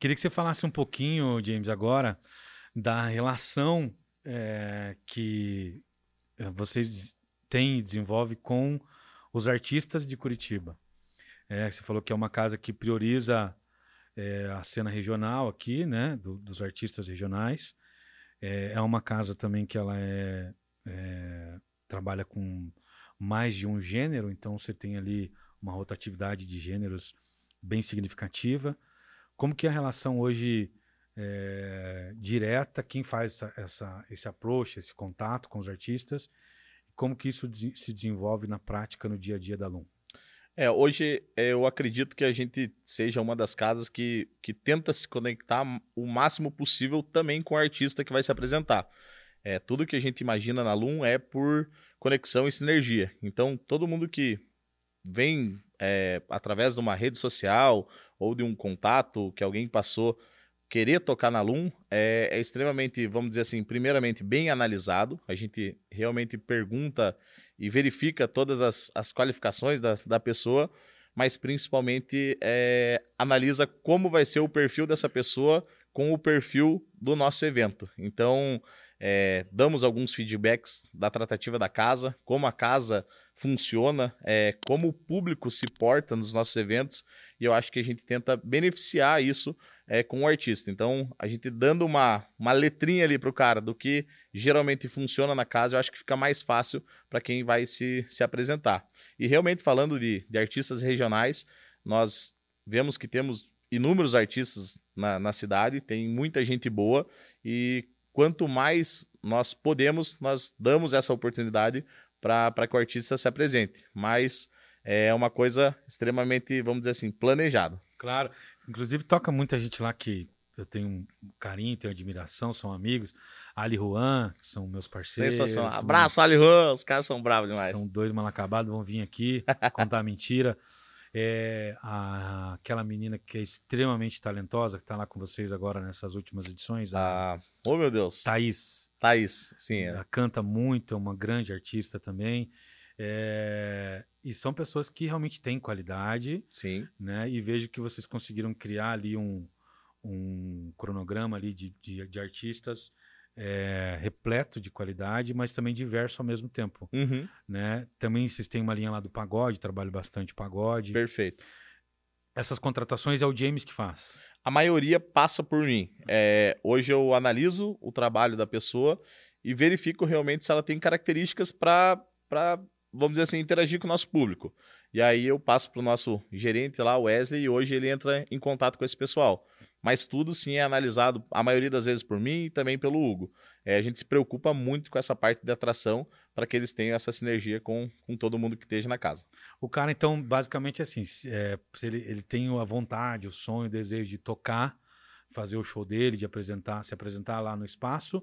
Queria que você falasse um pouquinho, James, agora, da relação é, que vocês têm e desenvolvem com os artistas de Curitiba. É, você falou que é uma casa que prioriza é, a cena regional aqui, né, do, dos artistas regionais. É, é, uma casa também que ela é, é, trabalha com mais de um gênero, então você tem ali uma rotatividade de gêneros bem significativa. Como que é a relação hoje é, direta, quem faz essa, essa, esse approach, esse contato com os artistas, como que isso se desenvolve na prática, no dia a dia da Lum? É, hoje eu acredito que a gente seja uma das casas que, que tenta se conectar o máximo possível também com o artista que vai se apresentar. É, tudo que a gente imagina na Lum é por conexão e sinergia. Então, todo mundo que vem é, através de uma rede social ou de um contato que alguém passou querer tocar na Lum é, é, extremamente, vamos dizer assim, primeiramente bem analisado. A gente realmente pergunta e verifica todas as, as qualificações da, da pessoa, mas principalmente é, analisa como vai ser o perfil dessa pessoa com o perfil do nosso evento. Então, é, damos alguns feedbacks da tratativa da casa, como a casa funciona, é, como o público se porta nos nossos eventos, e eu acho que a gente tenta beneficiar isso é, com o artista. Então, a gente dando uma, uma letrinha ali para o cara do que geralmente funciona na casa, eu acho que fica mais fácil para quem vai se, se apresentar. E realmente, falando de, de artistas regionais, nós vemos que temos inúmeros artistas na, na cidade, tem muita gente boa e quanto mais nós podemos, nós damos essa oportunidade para que o artista se apresente. Mas é uma coisa extremamente, vamos dizer assim, planejada. Claro. Inclusive, toca muita gente lá que eu tenho um carinho, tenho admiração, são amigos. Ali Juan, que são meus parceiros. Sensacional. Abraço, Ali Juan. Os caras são bravos demais. São dois mal acabados, vão vir aqui contar mentira. É, a, aquela menina que é extremamente talentosa, que está lá com vocês agora nessas últimas edições. A, ah, oh, meu Deus. Thaís. Thaís, sim. É. Ela canta muito, é uma grande artista também. É, e são pessoas que realmente têm qualidade. Sim. Né? E vejo que vocês conseguiram criar ali um, um cronograma ali de, de, de artistas é, repleto de qualidade, mas também diverso ao mesmo tempo. Uhum. Né? Também vocês têm uma linha lá do pagode, trabalho bastante pagode. Perfeito. Essas contratações é o James que faz? A maioria passa por mim. É, hoje eu analiso o trabalho da pessoa e verifico realmente se ela tem características para, vamos dizer assim, interagir com o nosso público. E aí eu passo para o nosso gerente lá, o Wesley, e hoje ele entra em contato com esse pessoal. Mas tudo sim é analisado, a maioria das vezes por mim e também pelo Hugo. É, a gente se preocupa muito com essa parte de atração para que eles tenham essa sinergia com, com todo mundo que esteja na casa. O cara, então, basicamente assim, é, ele, ele tem a vontade, o sonho, o desejo de tocar, fazer o show dele, de apresentar, se apresentar lá no espaço.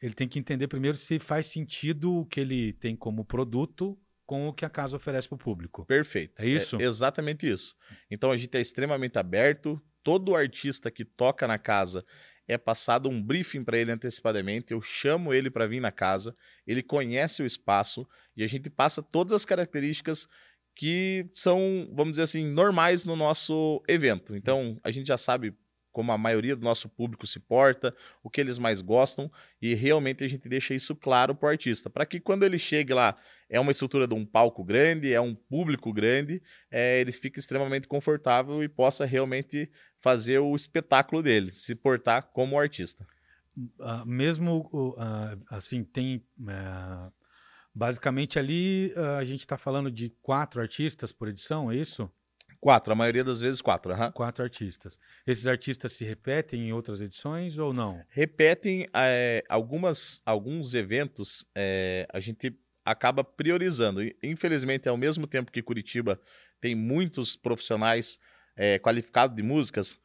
Ele tem que entender primeiro se faz sentido o que ele tem como produto com o que a casa oferece para o público. Perfeito. É isso? É exatamente isso. Então a gente é extremamente aberto, todo artista que toca na casa é passado um briefing para ele antecipadamente, eu chamo ele para vir na casa, ele conhece o espaço e a gente passa todas as características que são, vamos dizer assim, normais no nosso evento. Então, a gente já sabe como a maioria do nosso público se porta, o que eles mais gostam, e realmente a gente deixa isso claro para o artista, para que quando ele chegue lá, é uma estrutura de um palco grande, é um público grande, é, ele fique extremamente confortável e possa realmente fazer o espetáculo dele, se portar como artista. Uh, mesmo uh, assim, tem. Uh, basicamente ali a gente está falando de quatro artistas por edição, é isso? Quatro, a maioria das vezes quatro. Uhum. Quatro artistas. Esses artistas se repetem em outras edições ou não? Repetem é, algumas, alguns eventos, é, a gente acaba priorizando. Infelizmente, ao mesmo tempo que Curitiba tem muitos profissionais é, qualificados de músicas,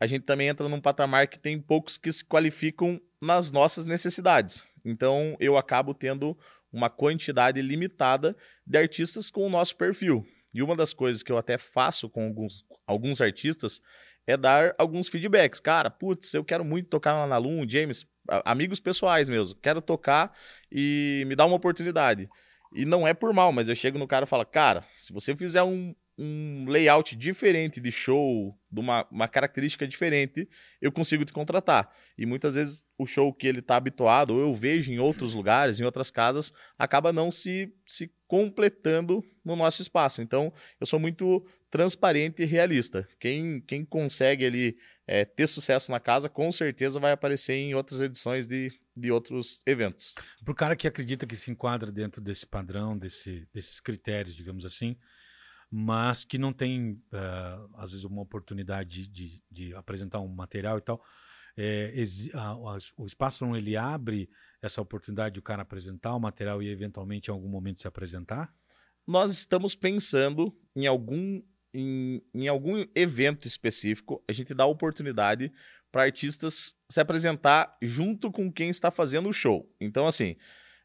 a gente também entra num patamar que tem poucos que se qualificam nas nossas necessidades. Então, eu acabo tendo uma quantidade limitada de artistas com o nosso perfil. E uma das coisas que eu até faço com alguns, alguns artistas é dar alguns feedbacks. Cara, putz, eu quero muito tocar na Lum, James, amigos pessoais mesmo, quero tocar e me dá uma oportunidade. E não é por mal, mas eu chego no cara e falo, cara, se você fizer um, um layout diferente de show, de uma, uma característica diferente, eu consigo te contratar. E muitas vezes o show que ele está habituado, ou eu vejo em outros lugares, em outras casas, acaba não se, se completando no nosso espaço. Então, eu sou muito transparente e realista. Quem, quem consegue ali é, ter sucesso na casa, com certeza vai aparecer em outras edições de, de outros eventos. Para o cara que acredita que se enquadra dentro desse padrão, desse, desses critérios, digamos assim, mas que não tem, uh, às vezes, uma oportunidade de, de, de, apresentar um material e tal, é, a, a, o espaço não ele abre essa oportunidade de o cara apresentar o material e eventualmente em algum momento se apresentar? Nós estamos pensando em algum em, em algum evento específico, a gente dá oportunidade para artistas se apresentar junto com quem está fazendo o show. Então, assim,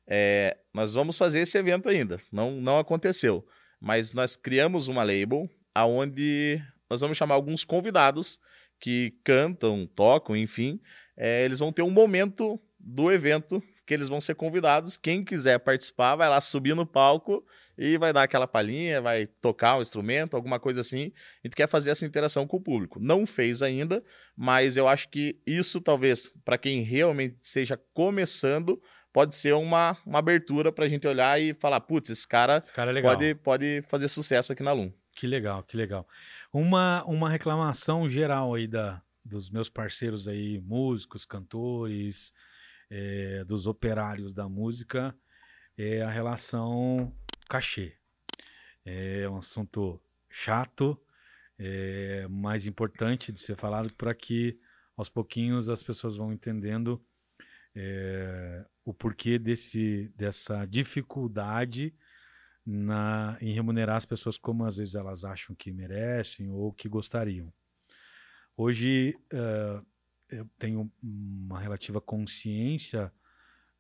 é, nós vamos fazer esse evento ainda. Não, não aconteceu. Mas nós criamos uma label aonde nós vamos chamar alguns convidados que cantam, tocam, enfim. É, eles vão ter um momento do evento que eles vão ser convidados. Quem quiser participar, vai lá subir no palco e vai dar aquela palhinha, vai tocar um instrumento, alguma coisa assim. A gente quer fazer essa interação com o público. Não fez ainda, mas eu acho que isso talvez, para quem realmente esteja começando, pode ser uma, uma abertura para a gente olhar e falar: putz, esse cara, esse cara é pode, pode fazer sucesso aqui na Lum. Que legal, que legal. Uma, uma reclamação geral aí da, dos meus parceiros aí, músicos, cantores, é, dos operários da música, é a relação cachê. É um assunto chato, é, mais importante de ser falado para que aos pouquinhos as pessoas vão entendendo é, o porquê desse, dessa dificuldade na, em remunerar as pessoas como às vezes elas acham que merecem ou que gostariam. Hoje uh, eu tenho uma relativa consciência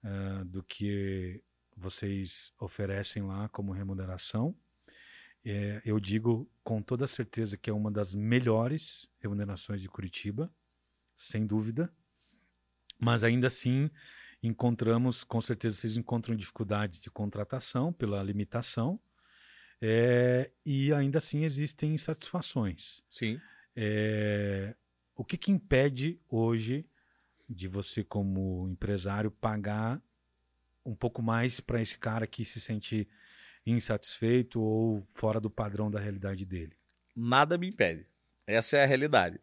uh, do que vocês oferecem lá como remuneração. É, eu digo com toda certeza que é uma das melhores remunerações de Curitiba, sem dúvida. Mas ainda assim, encontramos, com certeza vocês encontram dificuldade de contratação pela limitação. É, e ainda assim existem insatisfações. Sim. É, o que, que impede hoje de você, como empresário, pagar um pouco mais para esse cara que se sente insatisfeito ou fora do padrão da realidade dele? Nada me impede. Essa é a realidade.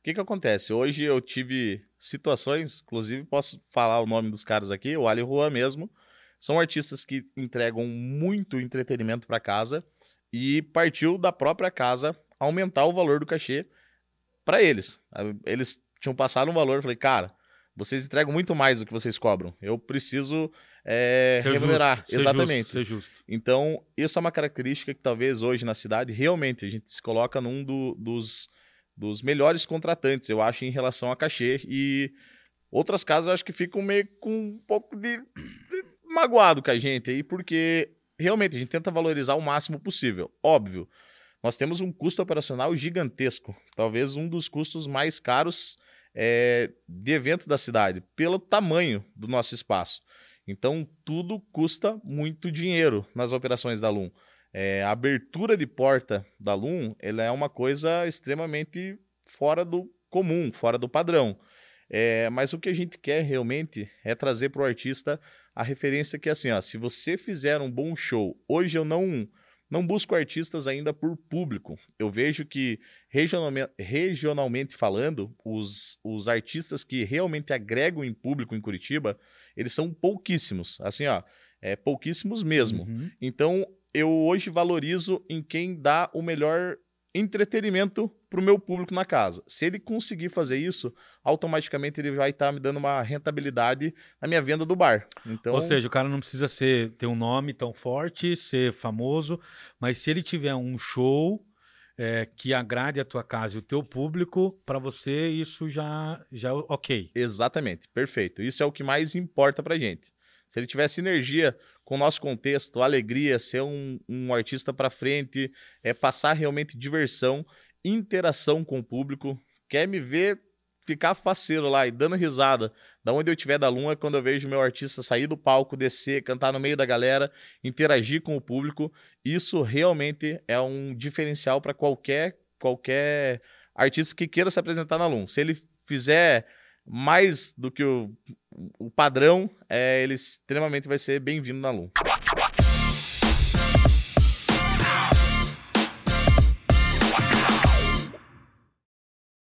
O que, que acontece? Hoje eu tive situações, inclusive posso falar o nome dos caras aqui, o Ali Rua mesmo. São artistas que entregam muito entretenimento para casa e partiu da própria casa aumentar o valor do cachê para eles. Eles tinham passado um valor, eu falei, cara, vocês entregam muito mais do que vocês cobram. Eu preciso é, ser remunerar. Justo, Exatamente. Ser justo, ser justo. Então, isso é uma característica que talvez hoje na cidade, realmente, a gente se coloca num do, dos, dos melhores contratantes, eu acho, em relação a cachê. E outras casas eu acho que ficam meio com um pouco de, de magoado com a gente aí, porque realmente a gente tenta valorizar o máximo possível. Óbvio, nós temos um custo operacional gigantesco, talvez um dos custos mais caros é, de evento da cidade, pelo tamanho do nosso espaço. Então, tudo custa muito dinheiro nas operações da Lum. É, a abertura de porta da Lum ela é uma coisa extremamente fora do comum, fora do padrão. É, mas o que a gente quer realmente é trazer para o artista a referência que é assim, ó, se você fizer um bom show, hoje eu não não busco artistas ainda por público. Eu vejo que, regionalmente, regionalmente falando, os, os artistas que realmente agregam em público em Curitiba, eles são pouquíssimos. Assim, ó, é pouquíssimos mesmo. Uhum. Então, eu hoje valorizo em quem dá o melhor entretenimento para o meu público na casa. Se ele conseguir fazer isso, automaticamente ele vai estar tá me dando uma rentabilidade na minha venda do bar. Então... Ou seja, o cara não precisa ser, ter um nome tão forte, ser famoso, mas se ele tiver um show é, que agrade a tua casa e o teu público, para você isso já já ok. Exatamente, perfeito. Isso é o que mais importa para gente. Se ele tiver sinergia com o nosso contexto, alegria, ser um, um artista para frente, é passar realmente diversão, interação com o público. Quer me ver ficar faceiro lá e dando risada da onde eu tiver da Lua, quando eu vejo meu artista sair do palco, descer, cantar no meio da galera, interagir com o público, isso realmente é um diferencial para qualquer qualquer artista que queira se apresentar na Lum. Se ele fizer mais do que o, o padrão, é, ele extremamente vai ser bem-vindo na Lum.